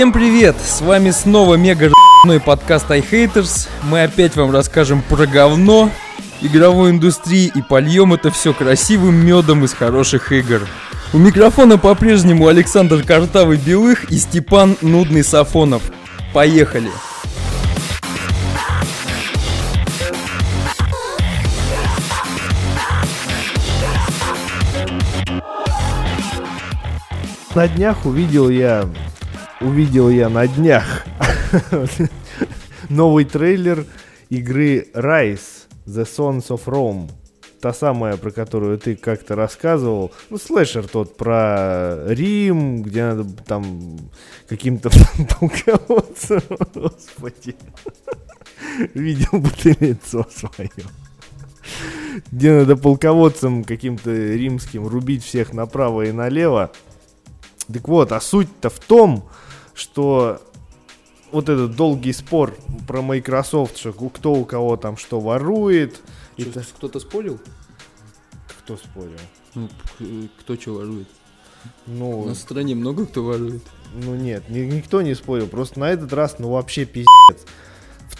Всем привет! С вами снова мега подкаст iHaters. Мы опять вам расскажем про говно игровой индустрии и польем это все красивым медом из хороших игр. У микрофона по-прежнему Александр Картавый Белых и Степан Нудный Сафонов. Поехали! На днях увидел я, увидел я на днях новый трейлер игры Rise The Sons of Rome. Та самая, про которую ты как-то рассказывал. Ну, слэшер тот про Рим, где надо там каким-то полководцем. Господи. Видел бы ты лицо свое. Где надо полководцем каким-то римским рубить всех направо и налево. Так вот, а суть-то в том, что вот этот долгий спор про Microsoft, что кто у кого там что ворует. Что, это... Кто-то спорил? Кто спорил? Ну, кто что ворует? Ну, на стране много кто ворует. Ну нет, ни, никто не спорил. Просто на этот раз, ну вообще пиздец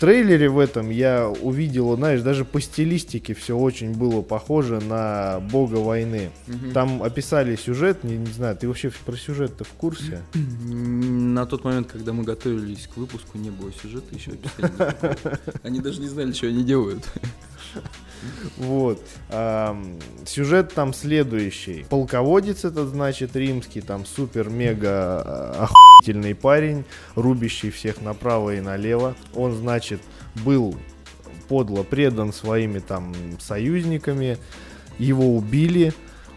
трейлере в этом я увидел, знаешь, даже по стилистике все очень было похоже на Бога войны. Угу. Там описали сюжет, не, не знаю, ты вообще про сюжет-то в курсе? На тот момент, когда мы готовились к выпуску, не было сюжета еще описали. Они даже не знали, что они делают. Вот. Сюжет там следующий. Полководец этот, значит, римский, там супер-мега а, охуительный парень, рубящий всех направо и налево. Он, значит, был подло предан своими там союзниками, его убили,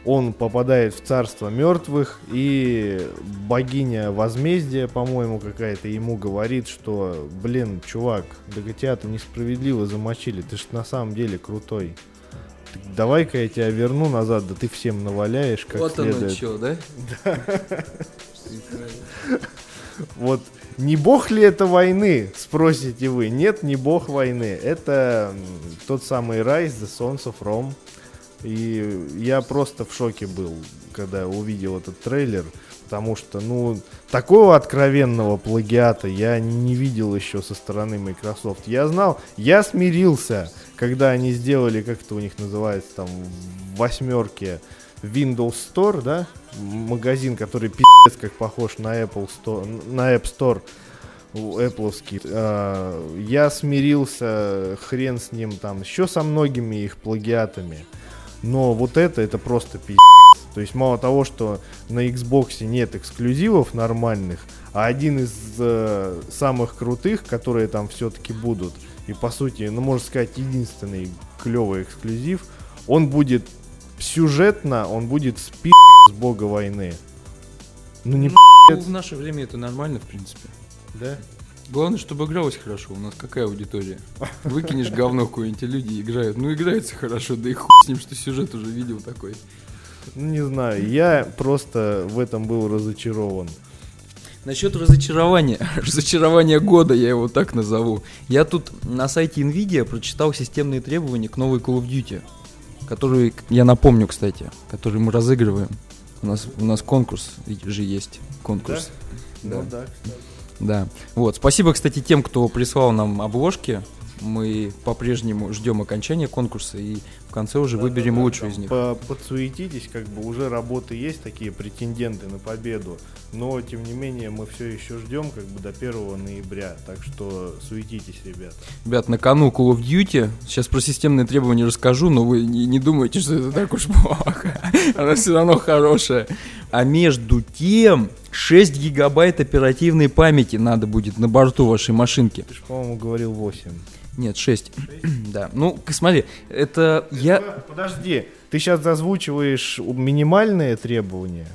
он попадает в царство мертвых, и богиня возмездия, по-моему, какая-то ему говорит, что, блин, чувак, да тебя-то несправедливо замочили, ты ж на самом деле крутой. Давай-ка я тебя верну назад, да ты всем наваляешь, как вот следует. Вот оно что, да? Вот не бог ли это войны, спросите вы? Нет, не бог войны. Это тот самый Rise, The Sons of Rome. И я просто в шоке был, когда увидел этот трейлер, потому что, ну, такого откровенного плагиата я не видел еще со стороны Microsoft. Я знал, я смирился, когда они сделали, как это у них называется, там, в восьмерке Windows Store, да, магазин, который пиздец как похож на Apple Store, на App Store, Appleский. А, я смирился, хрен с ним там, еще со многими их плагиатами. Но вот это, это просто пиздец. То есть мало того, что на Xbox нет эксклюзивов нормальных, а один из э, самых крутых, которые там все-таки будут, и по сути, ну можно сказать, единственный клевый эксклюзив, он будет сюжетно, он будет с с бога войны. Ну не ну, В наше время это нормально, в принципе. Да? Главное, чтобы игралось хорошо. У нас какая аудитория? Выкинешь говно какое-нибудь, люди играют. Ну, играется хорошо, да и хуй с ним, что сюжет уже видел такой. Ну, не знаю, я просто в этом был разочарован. Насчет разочарования, разочарования года, я его так назову. Я тут на сайте NVIDIA прочитал системные требования к новой Call of Duty, которые, я напомню, кстати, которые мы разыгрываем. У нас, у нас конкурс же есть, конкурс. Да? Ну да, кстати. Да. Вот. Спасибо, кстати, тем, кто прислал нам обложки. Мы по-прежнему ждем окончания конкурса и конце уже да, выберем да, да, лучшую из них. Подсуетитесь, как бы уже работы есть, такие претенденты на победу, но тем не менее мы все еще ждем как бы до 1 ноября, так что суетитесь, ребят. Ребят, на кону Call of Duty, сейчас про системные требования расскажу, но вы не, не думайте, что это так уж плохо, она все равно хорошая. А между тем, 6 гигабайт оперативной памяти надо будет на борту вашей машинки. Ты же, по-моему, говорил 8. Нет, 6. 6? да. Ну, смотри, это ты я... Подожди, ты сейчас озвучиваешь минимальные требования?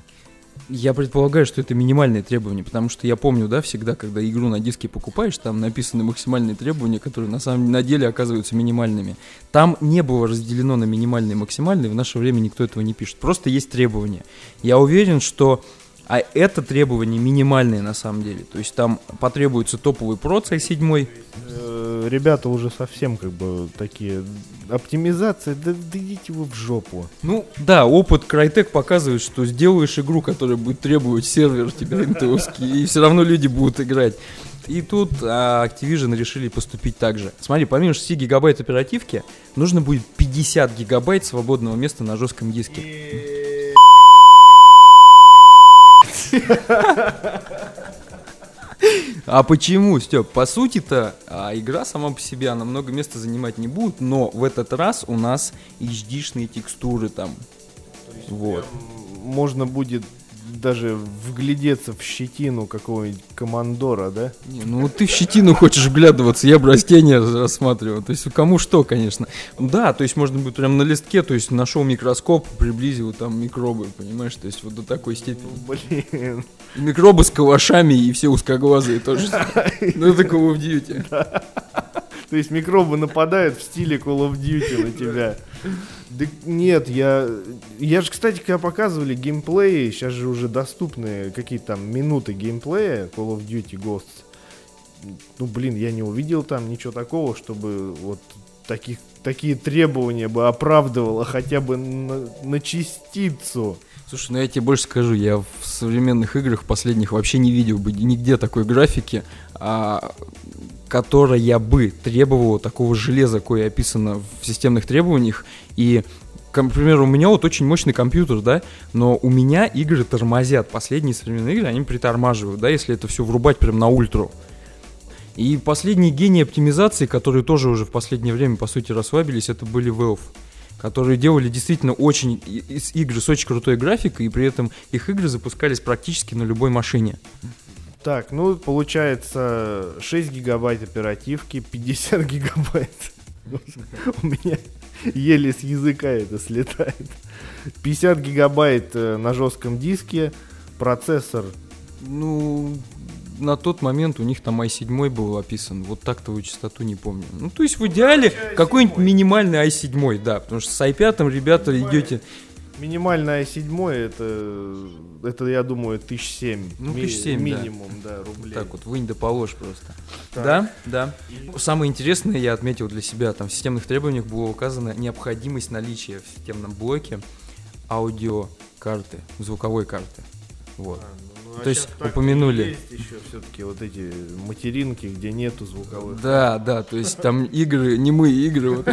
Я предполагаю, что это минимальные требования, потому что я помню, да, всегда, когда игру на диске покупаешь, там написаны максимальные требования, которые на самом на деле оказываются минимальными. Там не было разделено на минимальные и максимальные, в наше время никто этого не пишет. Просто есть требования. Я уверен, что а это требования минимальные на самом деле. То есть там потребуется топовый процессор седьмой. Э, ребята уже совсем как бы такие оптимизации, да, да идите вы в жопу. Ну, да, опыт Crytek показывает, что сделаешь игру, которая будет требовать сервер тебя интеловский, и все равно люди будут играть. И тут а, Activision решили поступить так же. Смотри, помимо 6 гигабайт оперативки, нужно будет 50 гигабайт свободного места на жестком диске. А почему, Степ? По сути-то а, игра сама по себе, она много места занимать не будет, но в этот раз у нас HD-шные текстуры там. Вот. Можно будет даже вглядеться в щетину какого-нибудь командора, да? Не, ну ты в щетину хочешь вглядываться, я бы растения рассматривал. То есть кому что, конечно. Да, то есть можно будет прям на листке, то есть нашел микроскоп, приблизил там микробы, понимаешь? То есть вот до такой степени. Блин. Микробы с калашами и все узкоглазые тоже. Ну это Call of Duty. То есть микробы нападают в стиле Call of Duty на тебя. Да нет, я... Я же, кстати, когда показывали геймплей, сейчас же уже доступны какие-то там минуты геймплея Call of Duty Ghosts. Ну, блин, я не увидел там ничего такого, чтобы вот таких, такие требования бы оправдывало хотя бы на, на частицу. Слушай, ну я тебе больше скажу, я в современных играх последних вообще не видел бы нигде такой графики, а, которая бы требовала такого железа, кое описано в системных требованиях. И, например, у меня вот очень мощный компьютер, да, но у меня игры тормозят. Последние современные игры, они притормаживают, да, если это все врубать прям на ультру. И последние гении оптимизации, которые тоже уже в последнее время, по сути, расслабились, это были Valve которые делали действительно очень из игры с очень крутой графикой, и при этом их игры запускались практически на любой машине. Так, ну, получается 6 гигабайт оперативки, 50 гигабайт. У меня еле с языка это слетает. 50 гигабайт э, на жестком диске, процессор. Ну, на тот момент у них там i7 был описан. Вот так-то вы частоту не помню. Ну, то есть в идеале какой-нибудь минимальный i7, да, потому что с i5 ребята идете... Минимальная i7 это, это я думаю, 1007. Ну, 1007, Ми- Минимум, да, рублей. Так вот, вынь да положь просто. Так. Да, да. Самое интересное я отметил для себя, там в системных требованиях было указано необходимость наличия в системном блоке аудиокарты, звуковой карты. Вот. Ну, То есть упомянули. Есть еще все-таки вот эти материнки, где нету звуковых. Да, да, то есть там игры, не мы игры.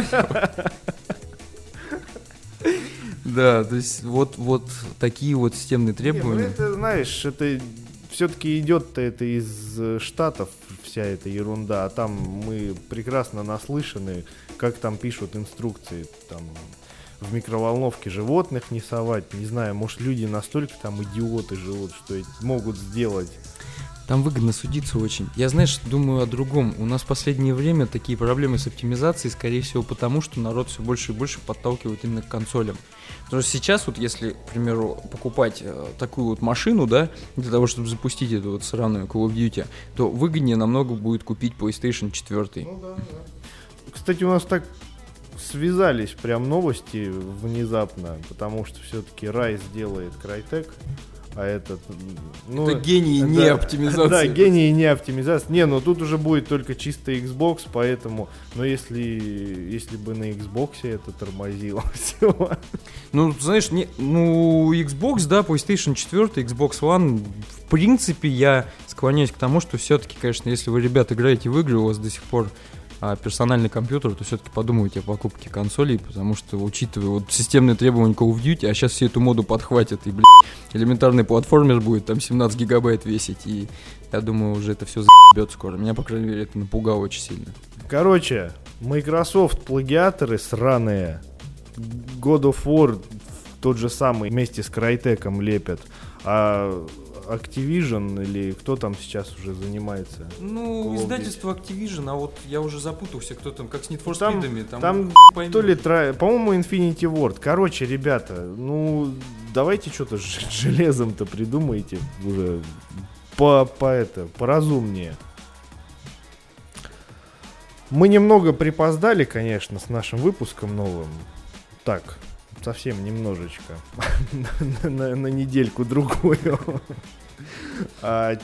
Да, то есть вот, вот такие вот системные Не, ну требования. это, знаешь, это все-таки идет-то это из э, Штатов вся эта ерунда, а там мы прекрасно наслышаны, как там пишут инструкции, там в микроволновке животных не совать, не знаю, может люди настолько там идиоты живут, что могут сделать. Там выгодно судиться очень. Я, знаешь, думаю о другом. У нас в последнее время такие проблемы с оптимизацией, скорее всего, потому что народ все больше и больше подталкивает именно к консолям. Потому что сейчас, вот если, к примеру, покупать э, такую вот машину, да, для того, чтобы запустить эту вот сраную Call of Duty, то выгоднее намного будет купить PlayStation 4. Кстати, у нас так связались прям новости внезапно, потому что все-таки Райс делает Crytek, а этот... Ну, Это гений не да, оптимизации. Да, гений не оптимизации. Не, ну тут уже будет только чисто Xbox, поэтому... Но если, если бы на Xbox это тормозило все. Ну, знаешь, не, ну, Xbox, да, PlayStation 4, Xbox One, в принципе, я склоняюсь к тому, что все-таки, конечно, если вы, ребят, играете в игры, у вас до сих пор а, персональный компьютер, то все-таки подумайте о покупке консолей, потому что, учитывая вот системные требования Call of Duty, а сейчас все эту моду подхватят, и, блядь, элементарный платформер будет там 17 гигабайт весить, и я думаю, уже это все заебет скоро. Меня, по крайней мере, это напугало очень сильно. Короче, Microsoft плагиаторы сраные. God of War тот же самый вместе с Crytek лепят. А Activision или кто там сейчас уже занимается? Ну, Call издательство Activision, а вот я уже запутался, кто там, как с Need for Там- Speed'ами, там, Там пойми. то ли, тра- по-моему, Infinity Ward. Короче, ребята, ну, давайте что-то железом-то придумайте уже по, по это, поразумнее. Мы немного припоздали, конечно, с нашим выпуском новым. Так, совсем немножечко. на, на- на недельку другую. А,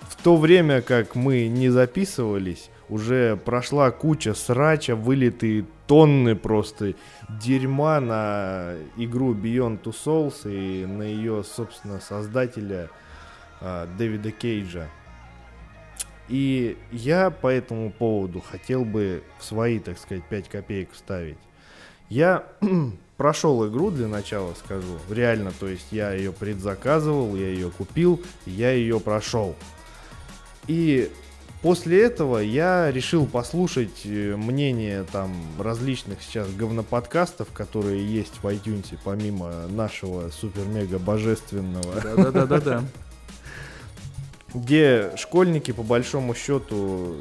в то время как мы не записывались, уже прошла куча срача, вылитые тонны просто дерьма на игру Beyond Two Souls и на ее, собственно, создателя а, Дэвида Кейджа. И я по этому поводу хотел бы в свои, так сказать, 5 копеек вставить. Я прошел игру для начала, скажу. Реально, то есть я ее предзаказывал, я ее купил, я ее прошел. И после этого я решил послушать э, мнение там различных сейчас говноподкастов, которые есть в iTunes, помимо нашего супер-мега божественного. Да-да-да-да-да. где школьники, по большому счету,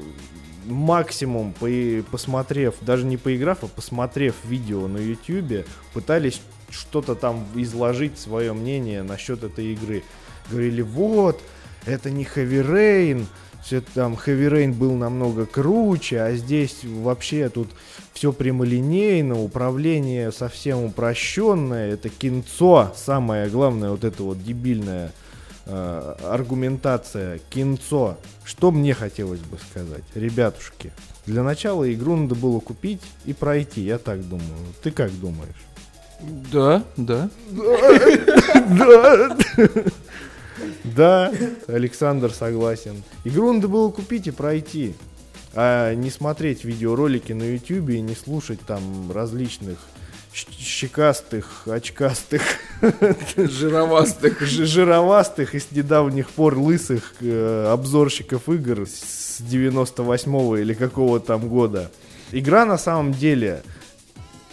максимум, по, посмотрев, даже не поиграв, а посмотрев видео на YouTube, пытались что-то там изложить свое мнение насчет этой игры. Говорили, вот, это не Heavy Rain, все там Heavy Rain был намного круче, а здесь вообще тут все прямолинейно, управление совсем упрощенное, это кинцо, самое главное, вот это вот дебильное э, аргументация, кинцо. Что мне хотелось бы сказать? Ребятушки, для начала игру надо было купить и пройти, я так думаю. Ты как думаешь? Да, да. Да. Да, Александр согласен. Игру надо было купить и пройти. А не смотреть видеоролики на YouTube и не слушать там различных щекастых, очкастых, жировастых, жировастых и с недавних пор лысых э, обзорщиков игр с 98-го или какого там года. Игра на самом деле,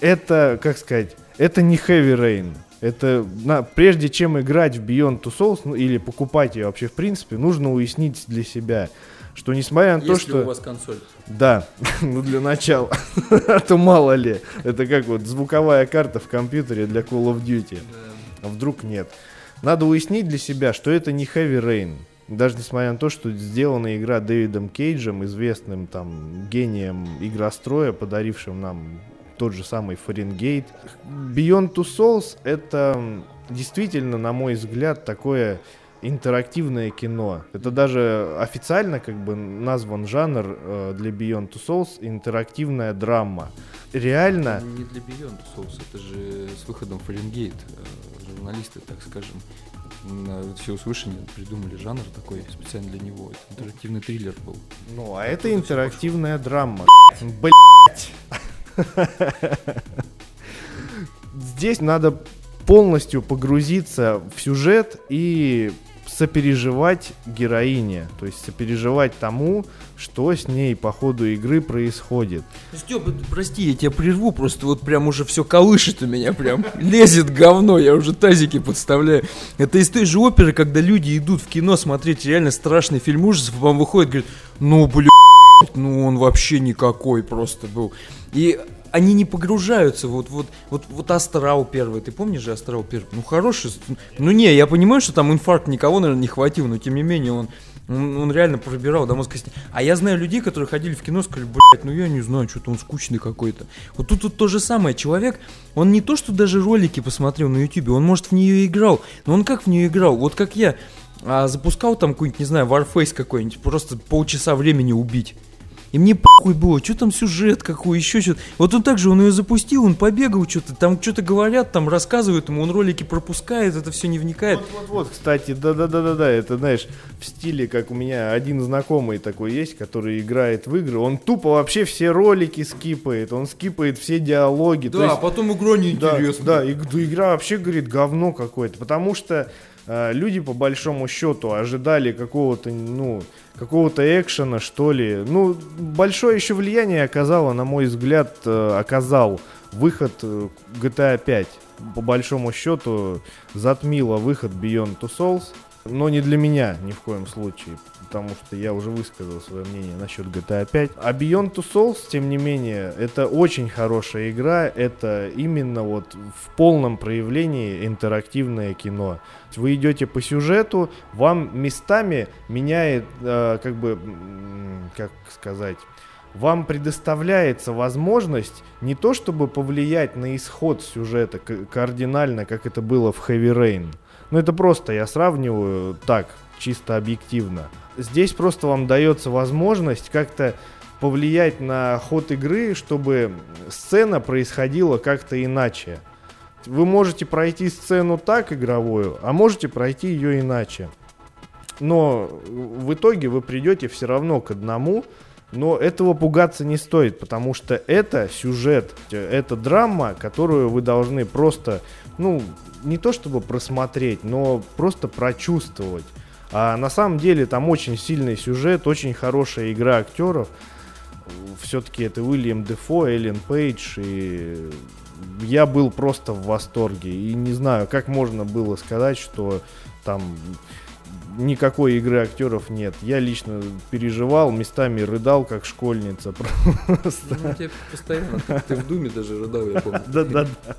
это, как сказать, это не Heavy Rain. Это на, прежде чем играть в Beyond Two Souls ну, или покупать ее вообще в принципе, нужно уяснить для себя, что несмотря на Есть то, что... у вас консоль? Да, ну для начала. а то мало ли. Это как вот звуковая карта в компьютере для Call of Duty. А вдруг нет. Надо уяснить для себя, что это не Heavy Rain. Даже несмотря на то, что сделана игра Дэвидом Кейджем, известным там гением игростроя, подарившим нам тот же самый Фаренгейт. Beyond Two Souls это действительно, на мой взгляд, такое интерактивное кино. Это даже официально как бы назван жанр э, для Beyond Two Souls интерактивная драма. Реально... Это не для Beyond Two Souls, это же с выходом Фаренгейт. Э, журналисты, так скажем, на все услышание придумали жанр такой специально для него. Это интерактивный триллер был. Ну, а это интерактивная драма. Блять! Здесь надо полностью погрузиться в сюжет и сопереживать героине, то есть сопереживать тому, что с ней по ходу игры происходит. Степ, прости, я тебя прерву, просто вот прям уже все колышет у меня, прям лезет говно, я уже тазики подставляю. Это из той же оперы, когда люди идут в кино смотреть реально страшный фильм ужасов, вам выходит, говорит, ну, блядь, ну он вообще никакой просто был. И они не погружаются. Вот, вот, вот, вот Астрал первый. Ты помнишь же Астрал первый? Ну, хороший. Ну, не, я понимаю, что там инфаркт никого, наверное, не хватил, но тем не менее он, он, реально пробирал до мозга. А я знаю людей, которые ходили в кино сказали, блядь, ну я не знаю, что-то он скучный какой-то. Вот тут, тут то же самое. Человек, он не то, что даже ролики посмотрел на ютубе, он, может, в нее играл, но он как в нее играл? Вот как я а, запускал там какой-нибудь, не знаю, Warface какой-нибудь, просто полчаса времени убить. И мне похуй было, что там сюжет какой, еще что-то. Вот он также, он ее запустил, он побегал что-то, там что-то говорят, там рассказывают ему, он ролики пропускает, это все не вникает. Вот-вот-вот, кстати, да-да-да-да-да, это, знаешь, в стиле, как у меня один знакомый такой есть, который играет в игры, он тупо вообще все ролики скипает, он скипает все диалоги. Да, есть, а потом игра неинтересна. Да, да, игра вообще, говорит, говно какое-то, потому что э, люди, по большому счету, ожидали какого-то, ну, какого-то экшена, что ли. Ну, большое еще влияние оказало, на мой взгляд, э, оказал выход э, GTA 5. По большому счету, затмило выход Beyond Two Souls. Но не для меня ни в коем случае, потому что я уже высказал свое мнение насчет GTA 5. А Beyond Two Souls, тем не менее, это очень хорошая игра, это именно вот в полном проявлении интерактивное кино. Вы идете по сюжету, вам местами меняет, э, как бы, как сказать, вам предоставляется возможность не то чтобы повлиять на исход сюжета кардинально, как это было в Heavy Rain, ну это просто я сравниваю так, чисто объективно. Здесь просто вам дается возможность как-то повлиять на ход игры, чтобы сцена происходила как-то иначе. Вы можете пройти сцену так игровую, а можете пройти ее иначе. Но в итоге вы придете все равно к одному, но этого пугаться не стоит, потому что это сюжет, это драма, которую вы должны просто, ну, не то чтобы просмотреть, но просто прочувствовать. А на самом деле там очень сильный сюжет, очень хорошая игра актеров. Все-таки это Уильям Дефо, Эллен Пейдж, и я был просто в восторге. И не знаю, как можно было сказать, что там никакой игры актеров нет. Я лично переживал, местами рыдал, как школьница. Просто. Ну, тебе постоянно, ты в Думе даже рыдал, я помню. Да-да-да.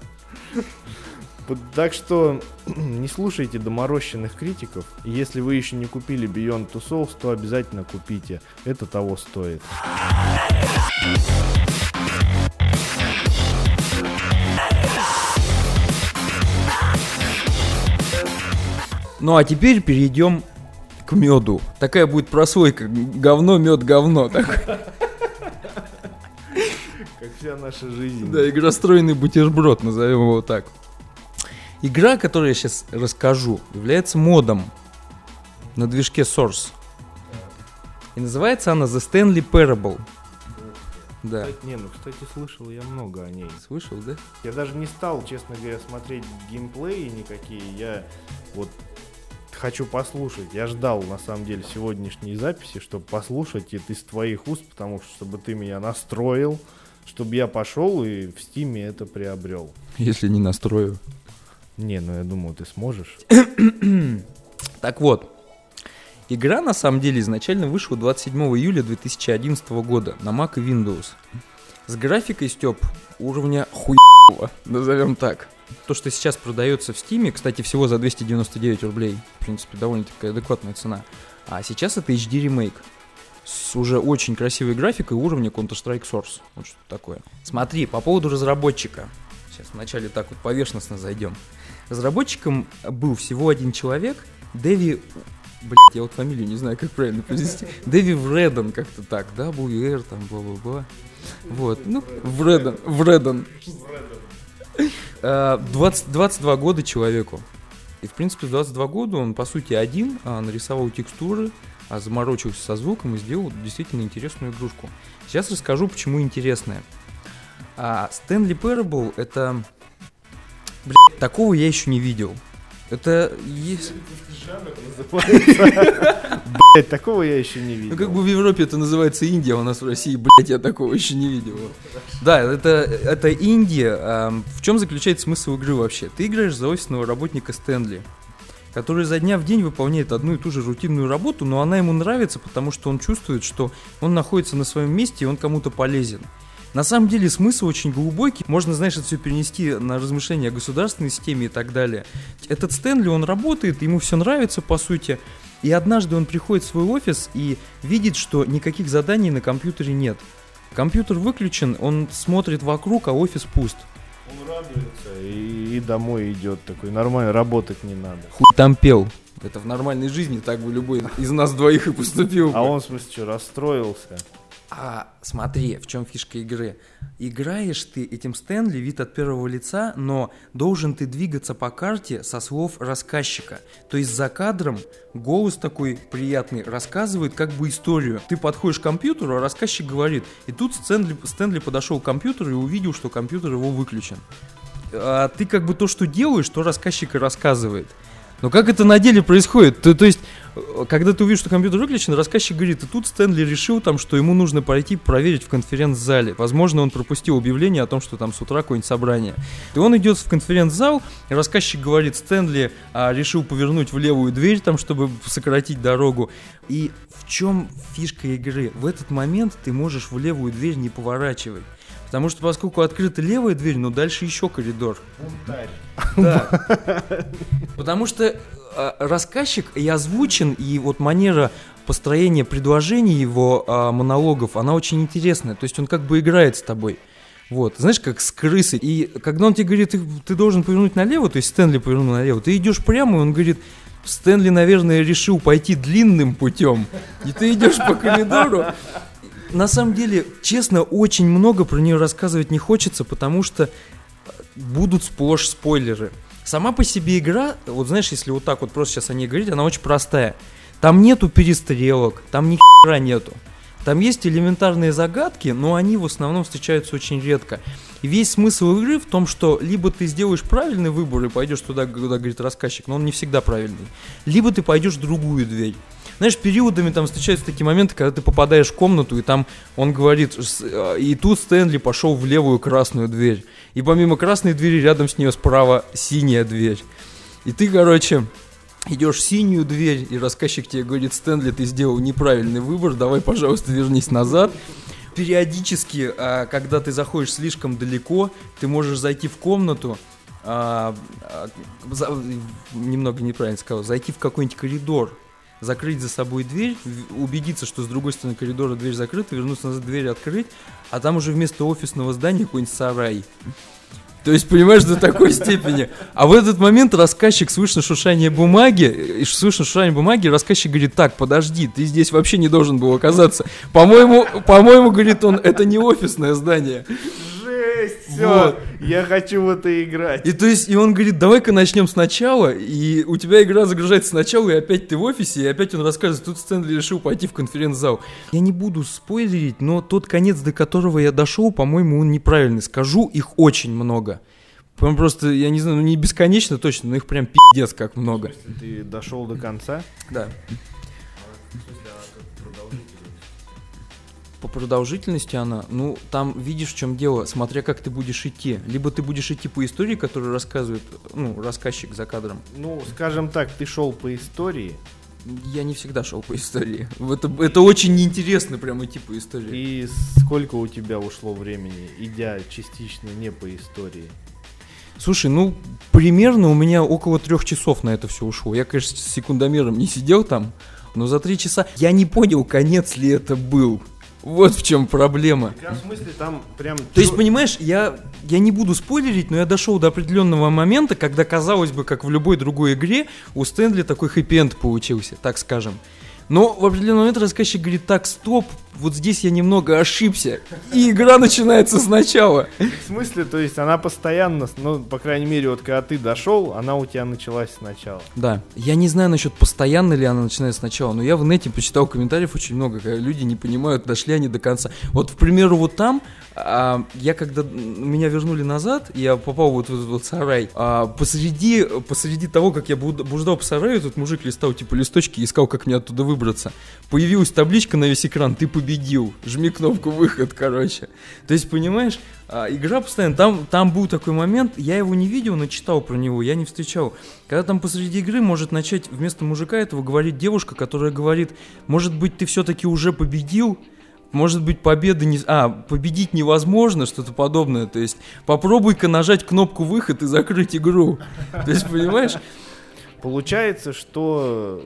Так что не слушайте доморощенных критиков. Если вы еще не купили Beyond Two Souls, то обязательно купите. Это того стоит. Ну а теперь перейдем к меду. Такая будет прослойка. Говно, мед, говно. Как вся наша жизнь. Да, игростроенный бутерброд, назовем его так. Игра, которую я сейчас расскажу, является модом на движке Source. И называется она The Stanley Parable. Да. Кстати, не, ну, кстати, слышал я много о ней. Слышал, да? Я даже не стал, честно говоря, смотреть геймплеи никакие. Я вот хочу послушать. Я ждал, на самом деле, сегодняшней записи, чтобы послушать это из твоих уст, потому что чтобы ты меня настроил, чтобы я пошел и в стиме это приобрел. Если не настрою. Не, ну я думаю, ты сможешь. Так вот, игра на самом деле изначально вышла 27 июля 2011 года на Mac и Windows. С графикой, Степ, уровня хуевого, назовем так. То, что сейчас продается в Steam, кстати, всего за 299 рублей, в принципе, довольно-таки адекватная цена. А сейчас это HD ремейк с уже очень красивой графикой уровня Counter-Strike Source. Вот что такое. Смотри, по поводу разработчика. Сейчас вначале так вот поверхностно зайдем. Разработчиком был всего один человек, Дэви... Блять, я вот фамилию не знаю, как правильно произнести. Дэви Вредон, как-то так, да, WR, там, бла-бла-бла. Вот, ну, Вредон, Вредон. 20, 22 года человеку. И, в принципе, в 22 года он, по сути, один а, нарисовал текстуры, а заморочился со звуком и сделал действительно интересную игрушку. Сейчас расскажу, почему интересная. А, Стэнли Parable это... Блядь, такого я еще не видел. Это есть... Блять, такого я еще не видел. Ну, как бы в Европе это называется Индия, а у нас в России, блядь, я такого еще не видел. Да, это, это Индия. В чем заключается смысл игры вообще? Ты играешь за офисного работника Стэнли, который за дня в день выполняет одну и ту же рутинную работу, но она ему нравится, потому что он чувствует, что он находится на своем месте и он кому-то полезен. На самом деле смысл очень глубокий. Можно, знаешь, это все перенести на размышления о государственной системе и так далее. Этот Стэнли, он работает, ему все нравится, по сути. И однажды он приходит в свой офис и видит, что никаких заданий на компьютере нет. Компьютер выключен, он смотрит вокруг, а офис пуст. Он радуется и, и домой идет такой, нормально, работать не надо. Хуй там пел. Это в нормальной жизни так бы любой из нас двоих и поступил. А он, в смысле, что, расстроился? А смотри, в чем фишка игры. Играешь ты этим Стэнли, вид от первого лица, но должен ты двигаться по карте со слов рассказчика. То есть за кадром голос такой приятный рассказывает как бы историю. Ты подходишь к компьютеру, а рассказчик говорит. И тут Стэнли, Стэнли подошел к компьютеру и увидел, что компьютер его выключен. А ты как бы то, что делаешь, то рассказчик и рассказывает. Но как это на деле происходит? То, то есть, когда ты увидишь, что компьютер выключен, рассказчик говорит, и тут Стэнли решил там, что ему нужно пойти проверить в конференц-зале. Возможно, он пропустил объявление о том, что там с утра какое-нибудь собрание. И он идет в конференц-зал, и рассказчик говорит, Стэнли а, решил повернуть в левую дверь, там, чтобы сократить дорогу. И в чем фишка игры? В этот момент ты можешь в левую дверь не поворачивать. Потому что поскольку открыта левая дверь, но дальше еще коридор. Бунтарь. Да. Потому что рассказчик и озвучен, и вот манера построения предложений его э, монологов, она очень интересная. То есть он как бы играет с тобой. Вот, знаешь, как с крысой. И когда он тебе говорит, ты, ты должен повернуть налево, то есть Стэнли повернул налево, ты идешь прямо, и он говорит, Стэнли, наверное, решил пойти длинным путем. И ты идешь по коридору. На самом деле, честно, очень много про нее рассказывать не хочется, потому что будут сплошь спойлеры. Сама по себе игра, вот знаешь, если вот так вот просто сейчас о ней говорить, она очень простая. Там нету перестрелок, там ни хера нету. Там есть элементарные загадки, но они в основном встречаются очень редко. И весь смысл игры в том, что либо ты сделаешь правильный выбор и пойдешь туда, куда говорит рассказчик, но он не всегда правильный, либо ты пойдешь в другую дверь. Знаешь, периодами там встречаются такие моменты, когда ты попадаешь в комнату, и там он говорит, э, и тут Стэнли пошел в левую красную дверь. И помимо красной двери рядом с нее справа синяя дверь. И ты, короче, идешь в синюю дверь, и рассказчик тебе говорит, Стэнли, ты сделал неправильный выбор, давай, пожалуйста, вернись назад. Периодически, а, когда ты заходишь слишком далеко, ты можешь зайти в комнату, а, а, немного неправильно сказал, зайти в какой-нибудь коридор, закрыть за собой дверь, убедиться, что с другой стороны коридора дверь закрыта, вернуться назад, дверь открыть, а там уже вместо офисного здания какой-нибудь сарай. То есть, понимаешь, до такой степени. А в этот момент рассказчик слышно шуршание бумаги, и слышно шуршание бумаги, рассказчик говорит, так, подожди, ты здесь вообще не должен был оказаться. По-моему, по-моему, говорит он, это не офисное здание жесть, все, вот. я хочу в это играть. И то есть, и он говорит, давай-ка начнем сначала, и у тебя игра загружается сначала, и опять ты в офисе, и опять он рассказывает, тут Стэнли решил пойти в конференц-зал. Я не буду спойлерить, но тот конец, до которого я дошел, по-моему, он неправильный. Скажу, их очень много. Прям просто, я не знаю, ну не бесконечно точно, но их прям пиздец как много. Ты дошел до конца? Да. По продолжительности она, ну, там видишь, в чем дело, смотря как ты будешь идти. Либо ты будешь идти по истории, которую рассказывает, ну, рассказчик за кадром. Ну, скажем так, ты шел по истории. Я не всегда шел по истории. Это, это очень неинтересно прям идти по истории. И сколько у тебя ушло времени, идя частично не по истории? Слушай, ну, примерно у меня около трех часов на это все ушло. Я, конечно, с секундомером не сидел там, но за три часа я не понял, конец ли это был. Вот в чем проблема. В смысле там прям... То есть, понимаешь, я, я не буду спойлерить, но я дошел до определенного момента, когда, казалось бы, как в любой другой игре, у Стэнли такой хэппи-энд получился, так скажем. Но в определенный момент рассказчик говорит, так, стоп, вот здесь я немного ошибся. И игра начинается сначала. В смысле, то есть она постоянно, ну, по крайней мере, вот когда ты дошел, она у тебя началась сначала. Да. Я не знаю насчет постоянно ли она начинается сначала, но я в нете почитал комментариев очень много, когда люди не понимают, дошли они до конца. Вот, к примеру, вот там а, я когда меня вернули назад, я попал вот в этот вот сарай. А, посреди, посреди того, как я блуждал по сараю, этот мужик листал типа листочки и искал, как мне оттуда выбраться. Появилась табличка на весь экран, ты победил. Жми кнопку выход, короче. То есть, понимаешь, а, игра постоянно, там, там был такой момент, я его не видел, но читал про него, я не встречал. Когда там посреди игры может начать вместо мужика этого говорить девушка, которая говорит, может быть, ты все-таки уже победил, может быть, победа не... А, победить невозможно, что-то подобное. То есть, попробуй-ка нажать кнопку выход и закрыть игру. То есть, понимаешь? Получается, что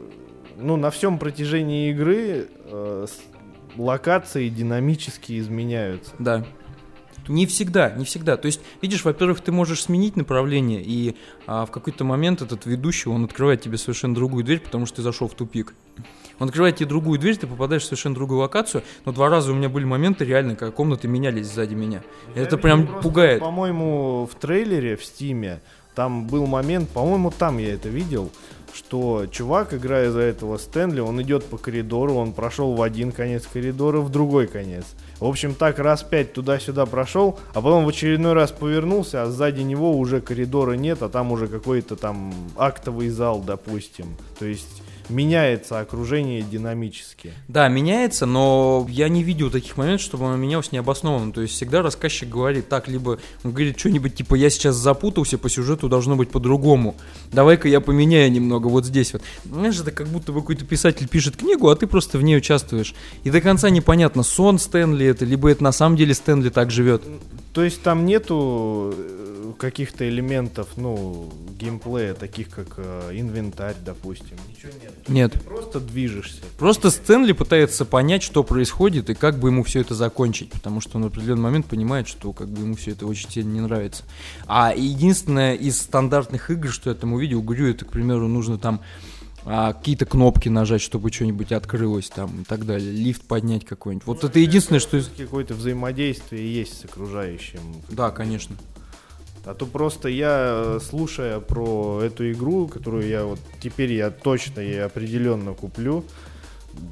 ну, на всем протяжении игры э, локации динамически изменяются. Да. Не всегда, не всегда. То есть, видишь, во-первых, ты можешь сменить направление, и а, в какой-то момент этот ведущий, он открывает тебе совершенно другую дверь, потому что ты зашел в тупик. Он открывает тебе другую дверь, ты попадаешь в совершенно другую локацию, но два раза у меня были моменты реально, когда комнаты менялись сзади меня. Я это прям просто, пугает. По-моему, в трейлере в Стиме там был момент, по-моему, там я это видел, что чувак, играя за этого Стэнли, он идет по коридору, он прошел в один конец коридора, в другой конец. В общем, так раз пять туда-сюда прошел, а потом в очередной раз повернулся, а сзади него уже коридора нет, а там уже какой-то там актовый зал, допустим. То есть меняется окружение динамически. Да, меняется, но я не видел таких моментов, чтобы оно менялось необоснованно. То есть всегда рассказчик говорит так, либо он говорит что-нибудь типа «я сейчас запутался, по сюжету должно быть по-другому, давай-ка я поменяю немного вот здесь вот». Знаешь, это как будто бы какой-то писатель пишет книгу, а ты просто в ней участвуешь. И до конца непонятно, сон Стэнли это, либо это на самом деле Стэнли так живет. То есть там нету э, каких-то элементов, ну, геймплея, таких как э, инвентарь, допустим. Ничего нет. Нет. Ты просто движешься. Просто Стэнли пытается понять, что происходит и как бы ему все это закончить, потому что он в определенный момент понимает, что как бы ему все это очень сильно не нравится. А единственное из стандартных игр, что я там увидел, говорю, это, к примеру, нужно там а какие-то кнопки нажать, чтобы что-нибудь открылось там и так далее, лифт поднять какой-нибудь. Вот это единственное, что... Какое-то взаимодействие есть с окружающим. Да, конечно. А то просто я, э, слушая про эту игру, которую я вот теперь я точно и определенно куплю,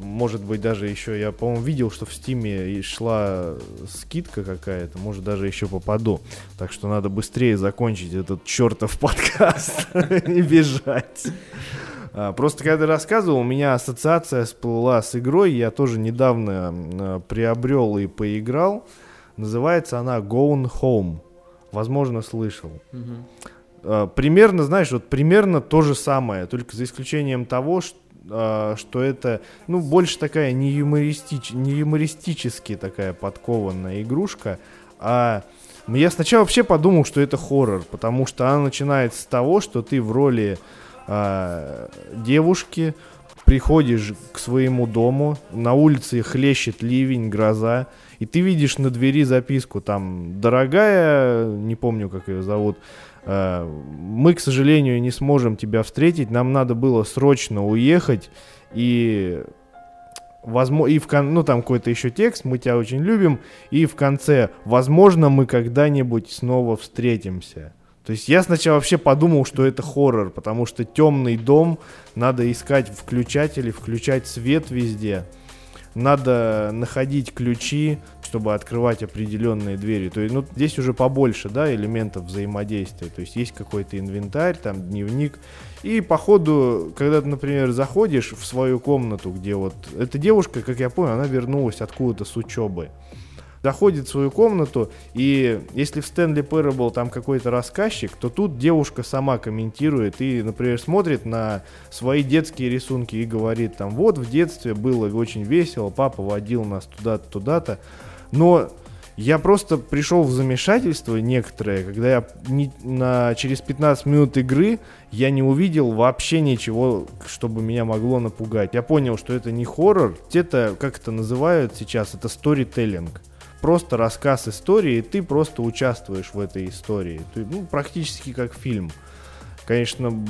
может быть даже еще, я по-моему видел, что в стиме шла скидка какая-то, может даже еще попаду. Так что надо быстрее закончить этот чертов подкаст и бежать. А, Просто когда ты рассказывал, у меня ассоциация всплыла с игрой, я тоже недавно м, приобрел и поиграл. Называется она Gone Home. Возможно, слышал. А, Примерно, знаешь, вот примерно то же самое, только за исключением того, ш- а, что это, ну, больше такая не, юмористич, не юмористически такая подкованная игрушка, а ну, я сначала вообще подумал, что это хоррор, потому что она начинается с того, что ты в роли а, девушки приходишь к своему дому, на улице хлещет ливень, гроза, и ты видишь на двери записку там «Дорогая», не помню, как ее зовут, э, «Мы, к сожалению, не сможем тебя встретить, нам надо было срочно уехать, и возможно, и в кон- ну там какой-то еще текст, мы тебя очень любим, и в конце, возможно, мы когда-нибудь снова встретимся. То есть я сначала вообще подумал, что это хоррор, потому что темный дом, надо искать включатели, включать свет везде, надо находить ключи, чтобы открывать определенные двери. То есть, ну, здесь уже побольше, да, элементов взаимодействия. То есть есть какой-то инвентарь, там дневник. И по ходу, когда ты, например, заходишь в свою комнату, где вот эта девушка, как я понял, она вернулась откуда-то с учебы. Заходит в свою комнату, и если в Стэнли Parable там какой-то рассказчик, то тут девушка сама комментирует и, например, смотрит на свои детские рисунки и говорит там, вот в детстве было очень весело, папа водил нас туда-то, туда-то. Но я просто пришел в замешательство некоторое, когда я не- на, через 15 минут игры я не увидел вообще ничего, чтобы меня могло напугать. Я понял, что это не хоррор, это, как это называют сейчас, это сторителлинг. Просто рассказ истории, и ты просто участвуешь в этой истории. Ты, ну, практически как фильм. Конечно,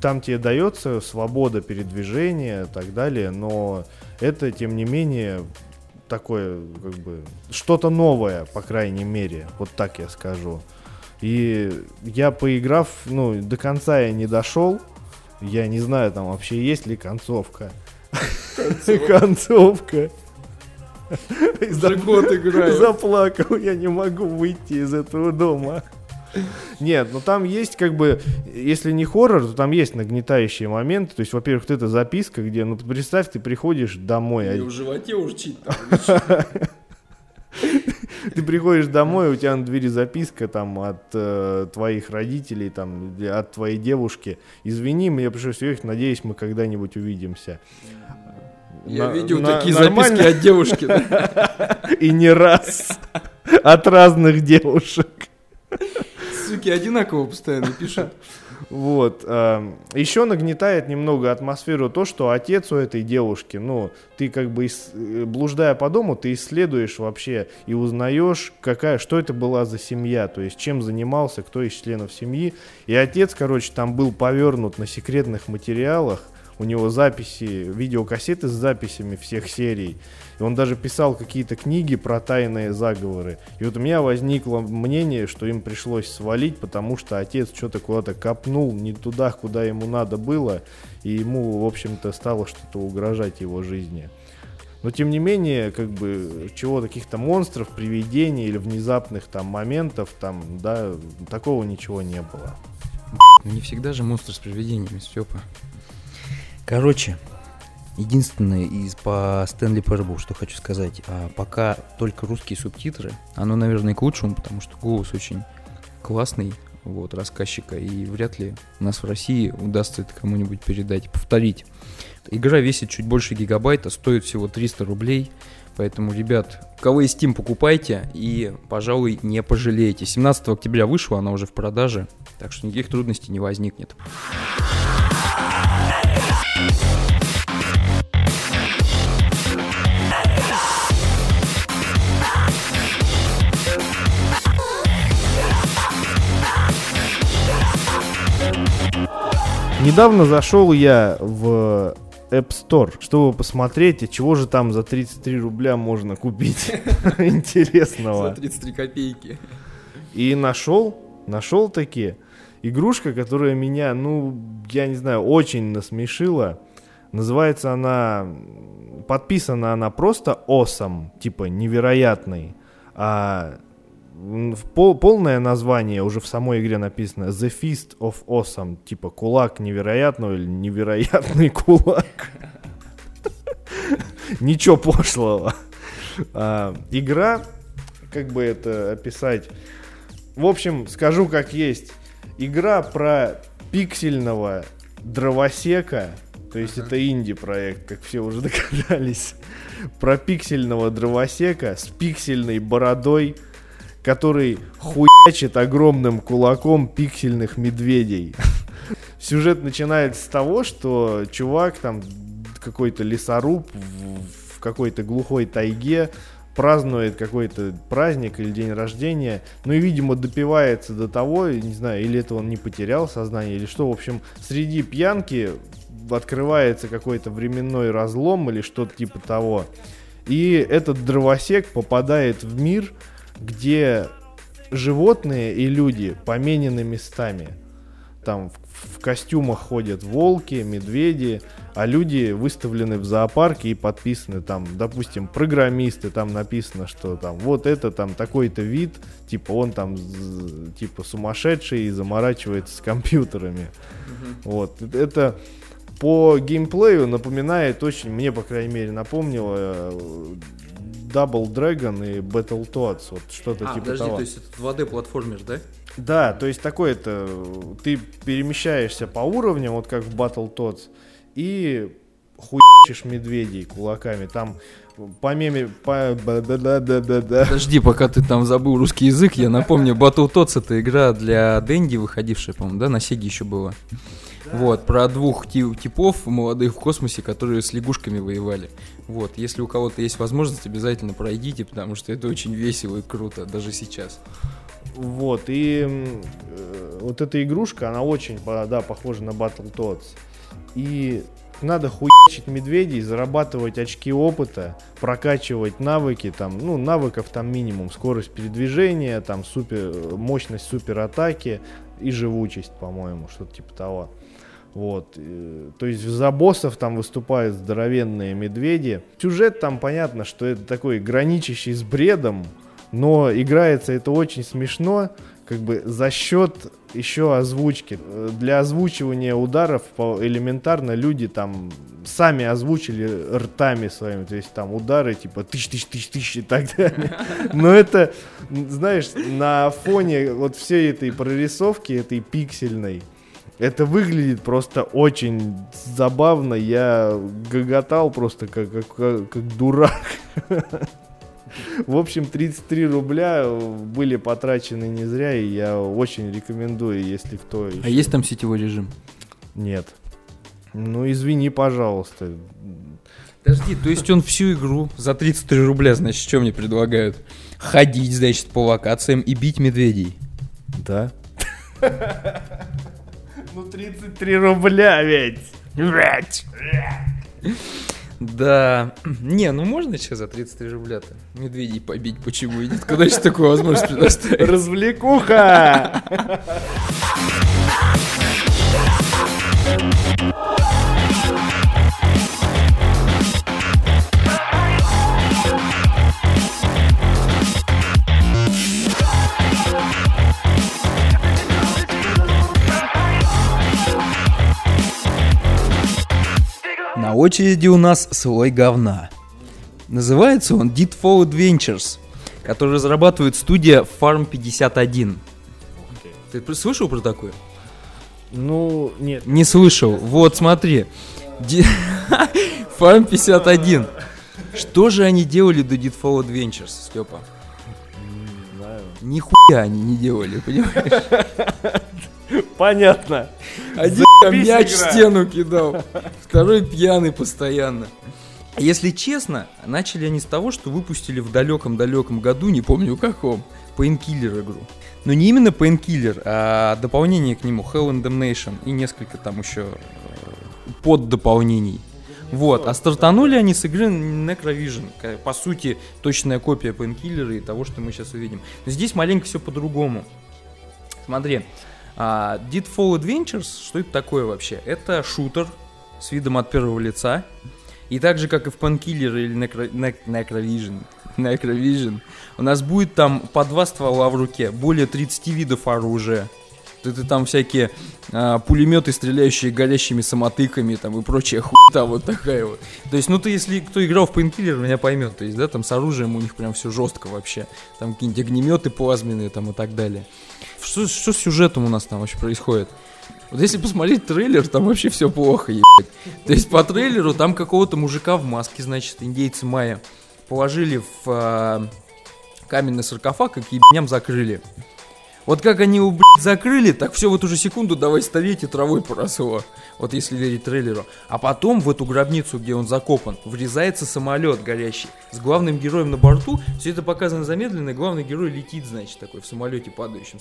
там тебе дается свобода передвижения и так далее, но это, тем не менее, такое, как бы, что-то новое, по крайней мере, вот так я скажу. И я поиграв, ну, до конца я не дошел, я не знаю, там вообще есть ли концовка. Концовка. И Уже год играю. Заплакал, я не могу выйти из этого дома. Нет, ну там есть как бы, если не хоррор, то там есть нагнетающие моменты. То есть, во-первых, вот эта записка, где, ну представь, ты приходишь домой, а в животе урчит. ты приходишь домой, у тебя на двери записка там от э, твоих родителей, там, от твоей девушки. Извини, мне пришлось уехать, надеюсь, мы когда-нибудь увидимся. Я На- видел на- такие нормально? записки от девушки. И не раз. От разных девушек. Суки одинаково постоянно пишут. Вот. еще нагнетает немного атмосферу то, что отец у этой девушки, ну, ты как бы э, блуждая по дому, ты исследуешь вообще и узнаешь, какая, что это была за семья, то есть чем занимался, кто из членов семьи. И отец, короче, там был повернут на секретных материалах. У него записи, видеокассеты с записями всех серий. И он даже писал какие-то книги про тайные заговоры. И вот у меня возникло мнение, что им пришлось свалить, потому что отец что-то куда-то копнул не туда, куда ему надо было. И ему, в общем-то, стало что-то угрожать его жизни. Но тем не менее, как бы, чего каких-то монстров, привидений или внезапных там моментов, там, да, такого ничего не было. Ну не всегда же монстр с привидениями, Степа. Короче, единственное из по Стэнли Parable, что хочу сказать, а, пока только русские субтитры, оно, наверное, к лучшему, потому что голос очень классный, вот, рассказчика, и вряд ли нас в России удастся это кому-нибудь передать повторить. Игра весит чуть больше гигабайта, стоит всего 300 рублей, поэтому, ребят, кого есть Steam, покупайте и, пожалуй, не пожалеете. 17 октября вышла, она уже в продаже, так что никаких трудностей не возникнет. Недавно зашел я в App Store, чтобы посмотреть, а чего же там за 33 рубля можно купить интересного. За 33 копейки. И нашел, нашел таки игрушка, которая меня, ну, я не знаю, очень насмешила. Называется она, подписана она просто Awesome, типа невероятный. А пол, полное название уже в самой игре написано The Fist of Awesome, типа кулак невероятного или невероятный кулак. Ничего пошлого. А, игра, как бы это описать? В общем, скажу как есть. Игра про пиксельного дровосека, то есть это инди-проект, как все уже догадались, про пиксельного дровосека с пиксельной бородой, который хуячит огромным кулаком пиксельных медведей. Сюжет начинается с того, что чувак там какой-то лесоруб в, в какой-то глухой тайге празднует какой-то праздник или день рождения, ну и, видимо, допивается до того, не знаю, или это он не потерял сознание, или что, в общем, среди пьянки открывается какой-то временной разлом или что-то типа того. И этот дровосек попадает в мир, где животные и люди поменены местами. Там в, костюмах ходят волки, медведи, а люди выставлены в зоопарке и подписаны там, допустим, программисты, там написано, что там вот это там такой-то вид, типа он там типа сумасшедший и заморачивается с компьютерами. Угу. Вот это по геймплею напоминает очень, мне по крайней мере напомнило э, Double Dragon и Battletoads, вот что-то а, типа подожди, того. то есть это 2D платформер, да? Да, то есть такой это ты перемещаешься по уровням, вот как в Battletoads, и хуячишь медведей кулаками. Там помимо... По... Подожди, пока ты там забыл русский язык, я напомню, Battletoads это игра для Дэнди, выходившая, по-моему, да, на Сеге еще была. Вот, про двух типов молодых в космосе, которые с лягушками воевали. Вот, если у кого-то есть возможность, обязательно пройдите, потому что это очень весело и круто, даже сейчас. Вот, и э, вот эта игрушка, она очень, да, похожа на Battletoads. И надо хуячить медведей, зарабатывать очки опыта, прокачивать навыки, там, ну, навыков там минимум, скорость передвижения, там, супер, мощность супер атаки и живучесть, по-моему, что-то типа того. Вот. Э, то есть за боссов там выступают здоровенные медведи. Сюжет там понятно, что это такой граничащий с бредом, но играется это очень смешно как бы за счет еще озвучки. Для озвучивания ударов элементарно люди там сами озвучили ртами своими, то есть там удары типа тысяч, тысяч, тысяч, тысяч и так далее. Но это, знаешь, на фоне вот всей этой прорисовки, этой пиксельной, это выглядит просто очень забавно. Я гоготал просто как, как, как, как дурак. В общем, 33 рубля были потрачены не зря, и я очень рекомендую, если кто... Еще... А есть там сетевой режим? Нет. Ну, извини, пожалуйста. Подожди, то есть он всю игру за 33 рубля, значит, что мне предлагают? Ходить, значит, по локациям и бить медведей. Да. Ну, 33 рубля ведь. Блять. Да. Не, ну можно сейчас за 33 рубля-то медведей побить, почему идет? Когда еще такую возможность предоставить? Развлекуха! На очереди у нас слой говна. Называется он Deadfall Adventures, который разрабатывает студия Farm 51. Ты слышал про такое? Ну, нет. Не слышал. Вот, смотри. Farm 51. Что же они делали до Deadfall Adventures, Степа? Не знаю. Нихуя они не делали, понимаешь? Понятно. Один мяч в стену кидал, второй пьяный постоянно. Если честно, начали они с того, что выпустили в далеком-далеком году, не помню каком, Painkiller игру. Но не именно Painkiller, а дополнение к нему Hell and Damnation и несколько там еще э, под дополнений. Вот, а стартанули они с игры Necrovision. По сути, точная копия Painkiller и того, что мы сейчас увидим. Но здесь маленько все по-другому. Смотри, а, Deadfall Adventures, что это такое вообще? Это шутер с видом от первого лица. И так же, как и в Painkiller или Necro, Nec- Necrovision, Necrovision, у нас будет там по два ствола в руке, более 30 видов оружия. Это там всякие а, пулеметы, стреляющие горящими самотыками там и прочая хуйта вот такая вот. То есть, ну ты если кто играл в Painkiller, меня поймет. То есть, да, там с оружием у них прям все жестко вообще. Там какие-нибудь огнеметы плазменные там и так далее. Что, что с сюжетом у нас там вообще происходит? Вот если посмотреть трейлер, там вообще все плохо, ебать. То есть по трейлеру там какого-то мужика в маске, значит, индейцы майя положили в а, каменный саркофаг и к ебням закрыли. Вот как они блядь, закрыли, так все в эту же секунду давай стареть и травой поросло. Вот если верить трейлеру. А потом в эту гробницу, где он закопан, врезается самолет горящий. С главным героем на борту. Все это показано замедленно, и главный герой летит, значит, такой в самолете падающем.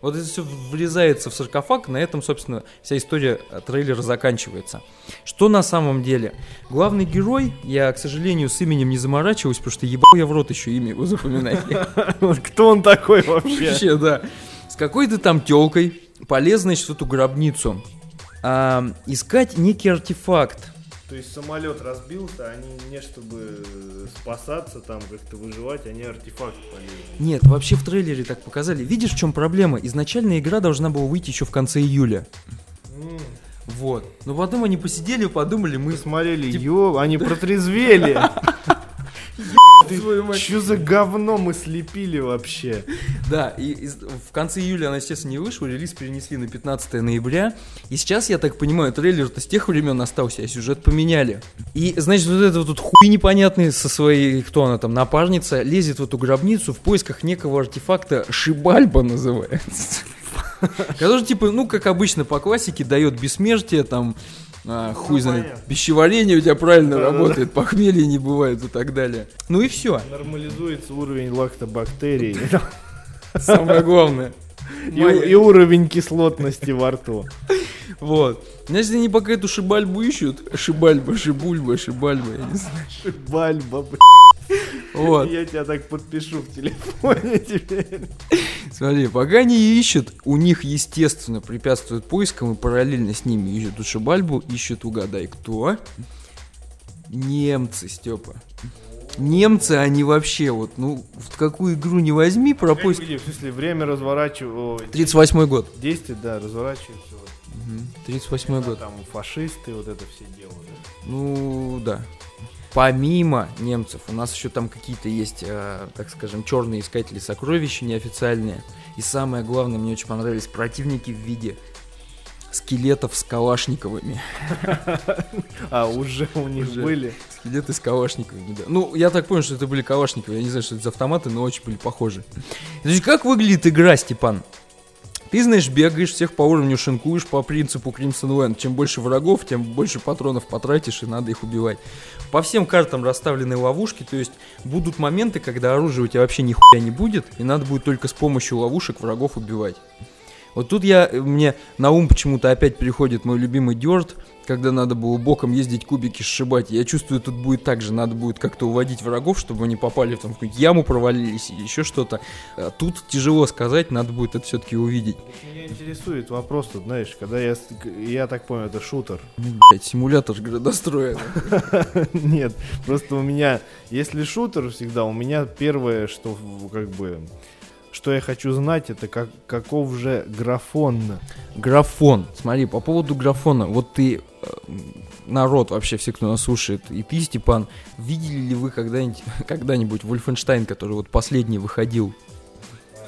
Вот это все врезается в саркофаг, на этом, собственно, вся история э, трейлера заканчивается. Что на самом деле? Главный герой, я, к сожалению, с именем не заморачиваюсь, потому что ебал я в рот еще имя его запоминать. Вот Кто он такой вообще? Вообще, да. Какой-то там телкой полез, значит, в эту гробницу. а, искать некий артефакт. То есть самолет разбился, они не чтобы спасаться, там как-то выживать, они артефакт полезли. Нет, вообще в трейлере так показали. Видишь, в чем проблема? Изначально игра должна была выйти еще в конце июля. Вот. Но потом они посидели подумали, мы... Смотрели, ё, они протрезвели. Твою мать. Что за говно мы слепили вообще? Да, и из- в конце июля она, естественно, не вышла, релиз перенесли на 15 ноября. И сейчас, я так понимаю, трейлер-то с тех времен остался, а сюжет поменяли. И, значит, вот этот вот тут хуй непонятный со своей, кто она там, напарница, лезет в эту гробницу в поисках некого артефакта Шибальба называется. Который, типа, ну, как обычно по классике, дает бессмертие, там, а, хуй знает, понятно. пищеварение у тебя правильно Да-да-да. работает, похмелья не бывает и так далее. Ну и все. Нормализуется уровень лактобактерий Самое главное. и, и уровень кислотности во рту. Вот. Значит, они пока эту шибальбу ищут, шибальба, шибульба, шибальба, я не знаю. Бальба, блядь. Вот. Я тебя так подпишу в телефоне теперь. Смотри, пока они ищут, у них, естественно, препятствуют поискам, и параллельно с ними ищут эту шибальбу, ищут, угадай, кто? Немцы, Степа. Немцы, они вообще вот, ну, в какую игру не возьми про поиск. В смысле, время разворачивается. 38 год. Действие, да, разворачивается. вот. 38 год. Там фашисты, вот это все дело. да. Ну, да. Помимо немцев, у нас еще там какие-то есть, э, так скажем, черные искатели сокровищ неофициальные. И самое главное, мне очень понравились противники в виде скелетов с калашниковыми. А, уже у них были. Скелеты с калашниковыми, да. Ну, я так понял, что это были калашниковые. Я не знаю, что это за автоматы, но очень были похожи. Есть, как выглядит игра, Степан? Ты, знаешь, бегаешь, всех по уровню шинкуешь по принципу Crimson Land. Чем больше врагов, тем больше патронов потратишь, и надо их убивать. По всем картам расставлены ловушки, то есть будут моменты, когда оружия у тебя вообще нихуя не будет, и надо будет только с помощью ловушек врагов убивать. Вот тут я, мне на ум почему-то опять приходит мой любимый Дёрт, когда надо было боком ездить кубики сшибать. Я чувствую, тут будет так же, надо будет как-то уводить врагов, чтобы они попали там, в какую-нибудь яму, провалились или еще что-то. А тут тяжело сказать, надо будет это все-таки увидеть. Меня интересует вопрос тут, знаешь, когда я, я так понял, это шутер. Ну, блядь, симулятор градостроя. Нет, просто у меня, если шутер всегда, у меня первое, что в- как бы, что я хочу знать, это как, каков же графон. Графон. Смотри, по поводу графона. Вот ты, э, народ вообще, все, кто нас слушает, и ты, Степан, видели ли вы когда-нибудь, когда-нибудь Wolfenstein, который вот последний выходил?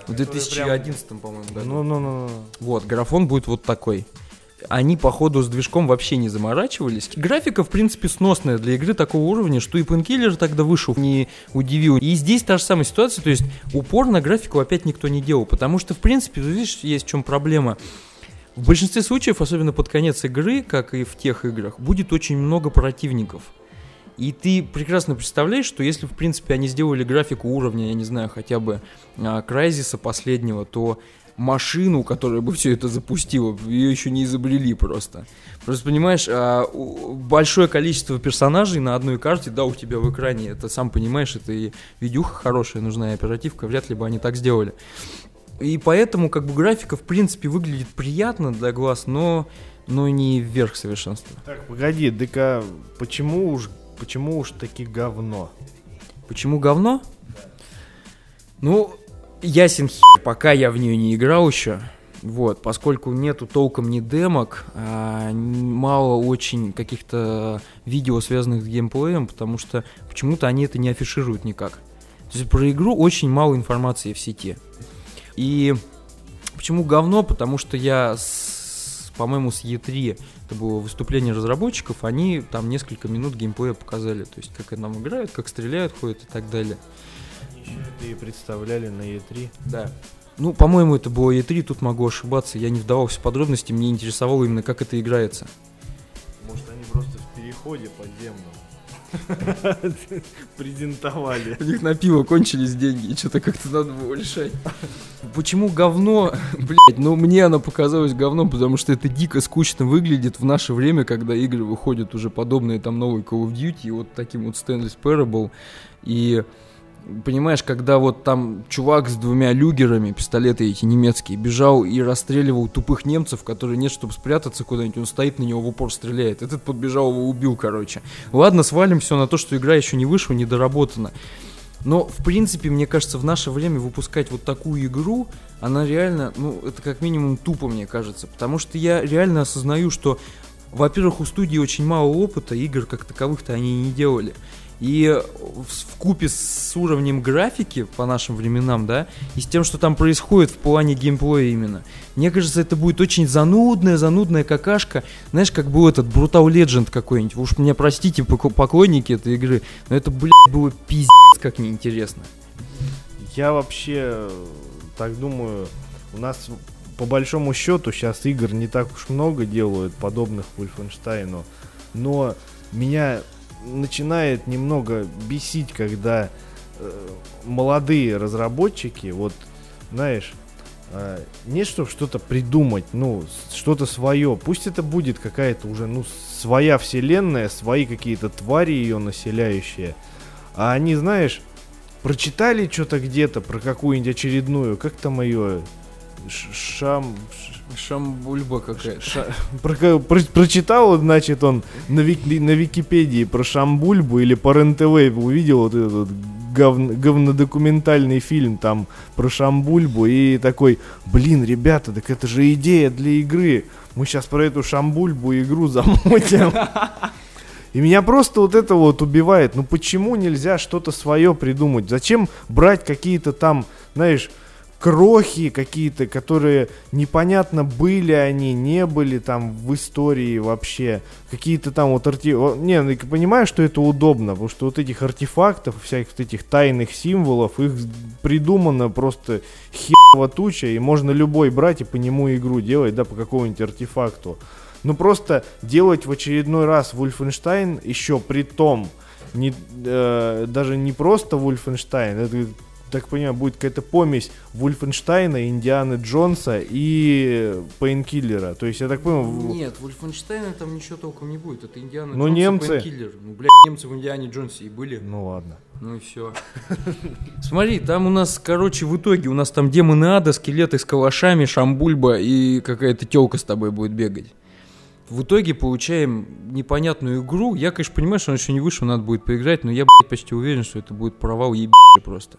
В 2011, по-моему, году. Ну, ну, ну, ну. Вот, графон будет вот такой. Они, походу, с движком вообще не заморачивались. Графика, в принципе, сносная для игры такого уровня, что и Painkiller тогда вышел, не удивил. И здесь та же самая ситуация, то есть упор на графику опять никто не делал, потому что, в принципе, видишь, есть в чем проблема. В большинстве случаев, особенно под конец игры, как и в тех играх, будет очень много противников. И ты прекрасно представляешь, что если, в принципе, они сделали графику уровня, я не знаю, хотя бы а, Крайзиса последнего, то машину, которая бы все это запустила, ее еще не изобрели просто. Просто понимаешь, а, большое количество персонажей на одной карте, да, у тебя в экране, это сам понимаешь, это и видюха хорошая, нужна и оперативка, вряд ли бы они так сделали. И поэтому как бы графика в принципе выглядит приятно для глаз, но, но не вверх совершенства. Так, погоди, ДК, почему уж, почему уж таки говно? Почему говно? Ну, ясен хер, пока я в нее не играл еще. Вот, поскольку нету толком ни демок, а мало очень каких-то видео, связанных с геймплеем, потому что почему-то они это не афишируют никак. То есть про игру очень мало информации в сети. И почему говно? Потому что я, с, по-моему, с E3, это было выступление разработчиков, они там несколько минут геймплея показали. То есть как нам играют, как стреляют, ходят и так далее. И представляли на E3. Да. Ну, по-моему, это было E3, тут могу ошибаться. Я не вдавался в подробности, мне интересовало именно, как это играется. Может, они просто в переходе подземном презентовали. У них на пиво кончились деньги, и что-то как-то надо было решать. Почему говно? Блять, ну мне оно показалось говном, потому что это дико скучно выглядит в наше время, когда игры выходят уже подобные там новые Call of Duty, вот таким вот Stanley's Parable, и понимаешь, когда вот там чувак с двумя люгерами, пистолеты эти немецкие, бежал и расстреливал тупых немцев, которые нет, чтобы спрятаться куда-нибудь, он стоит на него в упор стреляет. Этот подбежал, его убил, короче. Ладно, свалим все на то, что игра еще не вышла, не доработана. Но, в принципе, мне кажется, в наше время выпускать вот такую игру, она реально, ну, это как минимум тупо, мне кажется. Потому что я реально осознаю, что, во-первых, у студии очень мало опыта, игр как таковых-то они не делали. И в купе с уровнем графики по нашим временам, да, и с тем, что там происходит в плане геймплея именно, мне кажется, это будет очень занудная, занудная какашка. Знаешь, как был этот Brutal Legend какой-нибудь. Уж меня простите, поклонники этой игры, но это, блядь, было пиздец как неинтересно. Я вообще так думаю, у нас по большому счету сейчас игр не так уж много делают, подобных Wolfenstein, но меня начинает немного бесить, когда э, молодые разработчики, вот, знаешь, э, не чтобы что-то придумать, ну, что-то свое. Пусть это будет какая-то уже, ну, своя вселенная, свои какие-то твари ее населяющие. А они, знаешь, прочитали что-то где-то про какую-нибудь очередную, как там ее, Шам... Шамбульба какая-то. Прочитал, значит, он на, вики, на Википедии про Шамбульбу или по РНТВ увидел вот этот говно, говнодокументальный фильм там про Шамбульбу и такой, блин, ребята, так это же идея для игры. Мы сейчас про эту Шамбульбу игру замутим. И меня просто вот это вот убивает. Ну почему нельзя что-то свое придумать? Зачем брать какие-то там, знаешь, крохи какие-то, которые непонятно были они, не были там в истории вообще. Какие-то там вот артефакты. Не, ну, понимаю, что это удобно, потому что вот этих артефактов, всяких вот этих тайных символов, их придумано просто херово туча, и можно любой брать и по нему игру делать, да, по какому-нибудь артефакту. Ну просто делать в очередной раз Wolfenstein еще при том, не, э, даже не просто Wolfenstein, это так понимаю, будет какая-то помесь Вульфенштейна, Индианы Джонса и Пейнкиллера. То есть, я так понимаю... Нет, Вульфенштейна там ничего толком не будет. Это Индиана ну, Джонс немцы... и Пейнкиллер. Ну, блядь, немцы в Индиане Джонсе и были. Ну, ладно. Ну и все. Смотри, там у нас, короче, в итоге у нас там демоны ада, скелеты с калашами, шамбульба и какая-то телка с тобой будет бегать в итоге получаем непонятную игру. Я, конечно, понимаю, что он еще не вышел, надо будет поиграть, но я, блядь, почти уверен, что это будет провал ебище просто.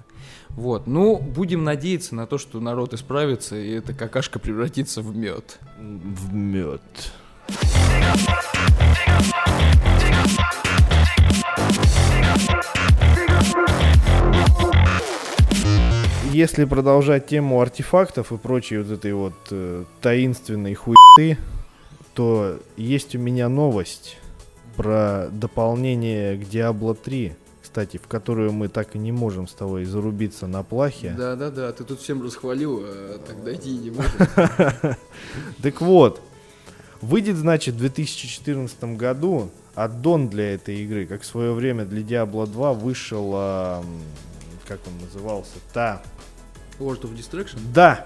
Вот, ну, будем надеяться на то, что народ исправится, и эта какашка превратится в мед. В мед. Если продолжать тему артефактов и прочей вот этой вот э, таинственной хуйты, то есть у меня новость про дополнение к Diablo 3, кстати, в которую мы так и не можем с тобой зарубиться на плахе. Да-да-да, ты тут всем расхвалил, а тогда идти не можем. Так вот, выйдет, значит, в 2014 году аддон для этой игры, как в свое время для Diablo 2 вышел, а, как он назывался, та, Lord of Distraction? да.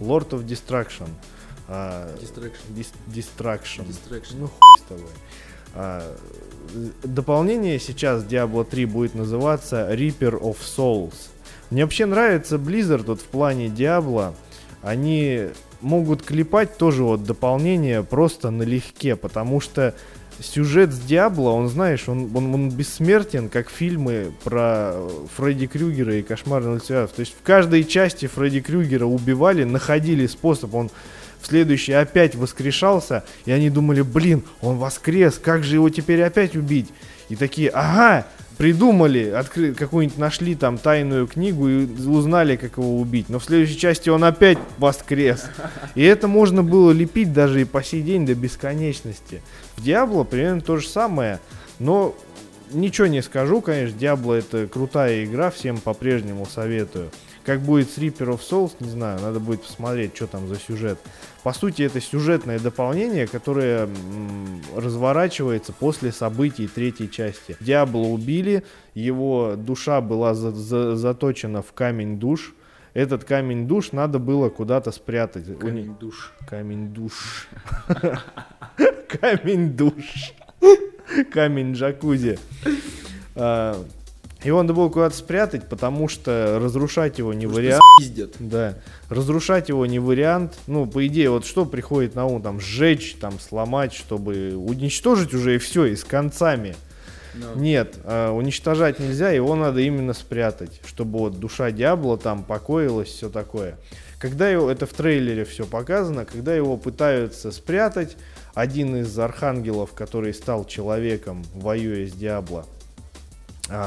Lord of Destruction. А, Distraction. Distraction. Ну, хуй с тобой. Дополнение сейчас Diablo 3 будет называться Reaper of Souls. Мне вообще нравится Blizzard вот в плане Diablo. Они могут клепать тоже вот дополнение просто налегке, потому что сюжет с Диабло, он, знаешь, он, он, он бессмертен, как фильмы про э, Фредди Крюгера и Кошмар на улице Вязов». То есть в каждой части Фредди Крюгера убивали, находили способ, он следующий опять воскрешался, и они думали, блин, он воскрес, как же его теперь опять убить? И такие, ага, придумали, откры... какую-нибудь нашли там тайную книгу и узнали, как его убить. Но в следующей части он опять воскрес. И это можно было лепить даже и по сей день до бесконечности. В Диабло примерно то же самое, но ничего не скажу, конечно, Диабло это крутая игра, всем по-прежнему советую. Как будет с Reaper of Souls, не знаю, надо будет посмотреть, что там за сюжет. По сути, это сюжетное дополнение, которое разворачивается после событий третьей части. Диабло убили, его душа была за- за- заточена в камень душ. Этот камень душ надо было куда-то спрятать. У Камень душ. Камень душ. Камень душ. Камень джакузи. Его надо было куда-то спрятать, потому что разрушать его не вариант. Пиздят. Да, разрушать его не вариант. Ну, по идее, вот что приходит на ум, там, сжечь, там, сломать, чтобы уничтожить уже и все, и с концами. Да. Нет, а, уничтожать нельзя, его надо именно спрятать, чтобы вот душа Диабло там покоилась, все такое. Когда его, это в трейлере все показано, когда его пытаются спрятать, один из архангелов, который стал человеком, воюя с Диабло, а,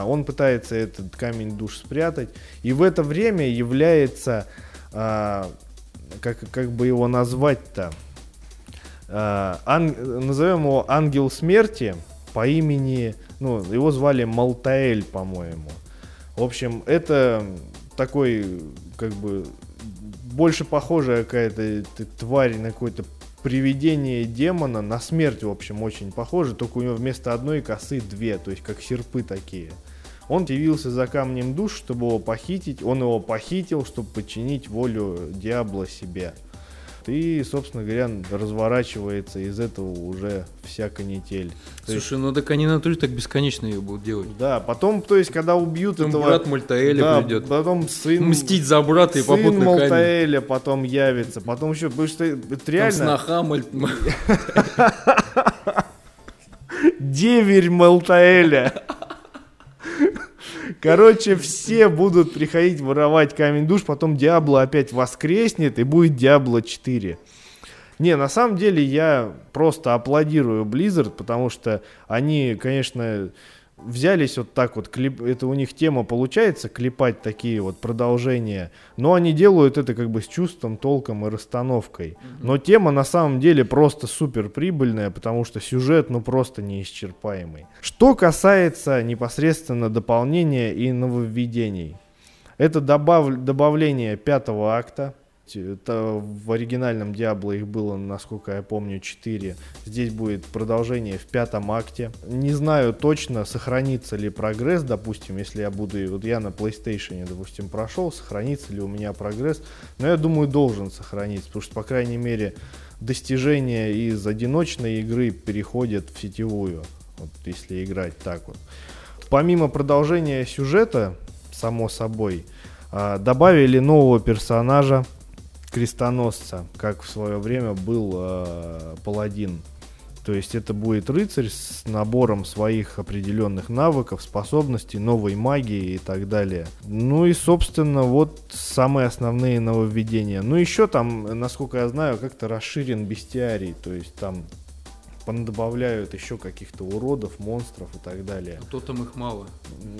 он пытается этот камень душ спрятать, и в это время является, а, как, как бы его назвать-то, А, ан- назовем его ангел смерти по имени, ну, его звали Малтаэль, по-моему. В общем, это такой, как бы, больше похожая какая-то т- тварь на какое-то привидение демона, на смерть, в общем, очень похоже, только у него вместо одной косы две, то есть как серпы такие. Он явился за камнем душ, чтобы его похитить, он его похитил, чтобы подчинить волю Диабло себе. И, собственно говоря, разворачивается из этого уже вся канитель. То есть- Слушай, ну так они на так бесконечно ее будут делать. да, потом, то есть, когда убьют Потом этого... брат Мальтаэля да, придет. потом сын... Мстить за брата и сын попутно камень. Малтаэля потом явится, потом еще, потому что это Там реально сноха Маль- деверь Малтаэля. Короче, все будут приходить воровать камень душ, потом Диабло опять воскреснет и будет Диабло 4. Не, на самом деле я просто аплодирую Blizzard, потому что они, конечно, взялись вот так вот, клип, это у них тема получается, клепать такие вот продолжения, но они делают это как бы с чувством, толком и расстановкой. Но тема на самом деле просто супер прибыльная, потому что сюжет ну просто неисчерпаемый. Что касается непосредственно дополнения и нововведений. Это добав- добавление пятого акта. Это в оригинальном Диабло их было, насколько я помню, 4. Здесь будет продолжение в пятом акте. Не знаю точно, сохранится ли прогресс, допустим, если я буду... Вот я на PlayStation, допустим, прошел, сохранится ли у меня прогресс. Но я думаю, должен сохраниться, потому что, по крайней мере, достижения из одиночной игры переходят в сетевую. Вот если играть так вот. Помимо продолжения сюжета, само собой, а, добавили нового персонажа, крестоносца, как в свое время был э, паладин. То есть это будет рыцарь с набором своих определенных навыков, способностей, новой магии и так далее. Ну и, собственно, вот самые основные нововведения. Ну еще там, насколько я знаю, как-то расширен бестиарий. То есть там добавляют еще каких-то уродов, монстров и так далее. То там их мало.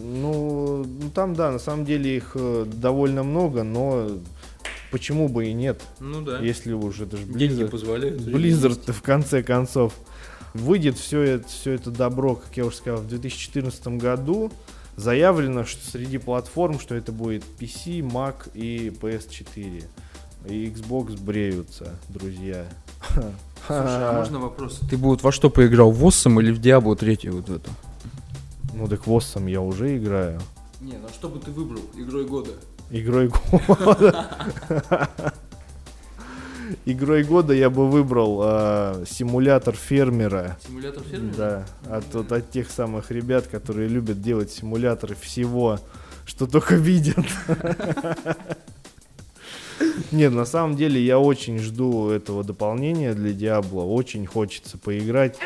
Ну, ну, там, да, на самом деле их э, довольно много, но почему бы и нет, Ну да. если уж это же Деньги Blizzard. позволяют. Blizzard в конце концов. Выйдет все это, все это добро, как я уже сказал, в 2014 году. Заявлено, что среди платформ, что это будет PC, Mac и PS4. И Xbox бреются, друзья. Слушай, а можно вопрос? Ты бы вот во что поиграл, в Воссом или в Диабло 3 вот эту? Ну так Воссом я уже играю. Не, ну что бы ты выбрал игрой года? Игрой года. Игрой года я бы выбрал э, симулятор фермера. Симулятор фермера? Да, от, от, от тех самых ребят, которые любят делать симуляторы всего, что только видят. Нет, на самом деле я очень жду этого дополнения для Диабло. Очень хочется поиграть.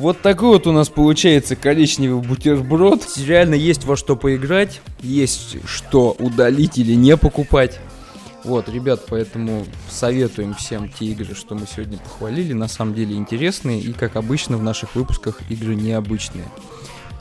Вот такой вот у нас получается коричневый бутерброд. Реально есть во что поиграть, есть что удалить или не покупать. Вот, ребят, поэтому советуем всем те игры, что мы сегодня похвалили. На самом деле интересные и, как обычно, в наших выпусках игры необычные.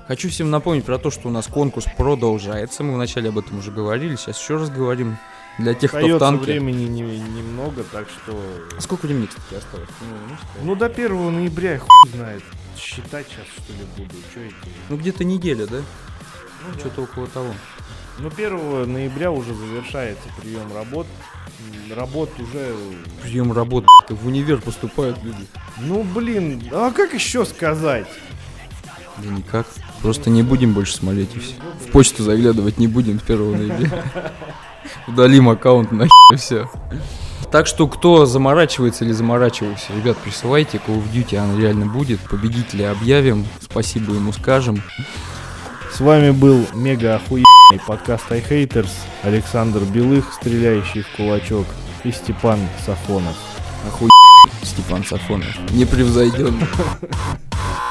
Хочу всем напомнить про то, что у нас конкурс продолжается. Мы вначале об этом уже говорили, сейчас еще раз говорим. Для тех, кто в танке. времени не, немного, так что... А сколько времени, кстати, осталось? Ну, ну, до 1 ноября, хуй знает. Считать сейчас, что ли, буду. Что это? Ну, где-то неделя, да? Ну, что-то около того. Ну, 1 ноября уже завершается прием работ. Работ уже... Прием работ, в универ поступают люди. Ну, блин, а как еще сказать? Да никак. Просто не будем больше смотреть и все. В почту заглядывать не будем с 1 ноября. Удалим аккаунт на все. Так что кто заморачивается или заморачивался, ребят, присылайте, Call of Duty она реально будет. Победителя объявим, спасибо ему скажем. С вами был мега охуенный подкаст iHaters, Александр Белых, стреляющий в кулачок, и Степан Сафонов. Охуенный Степан Сафонов. Непревзойденный.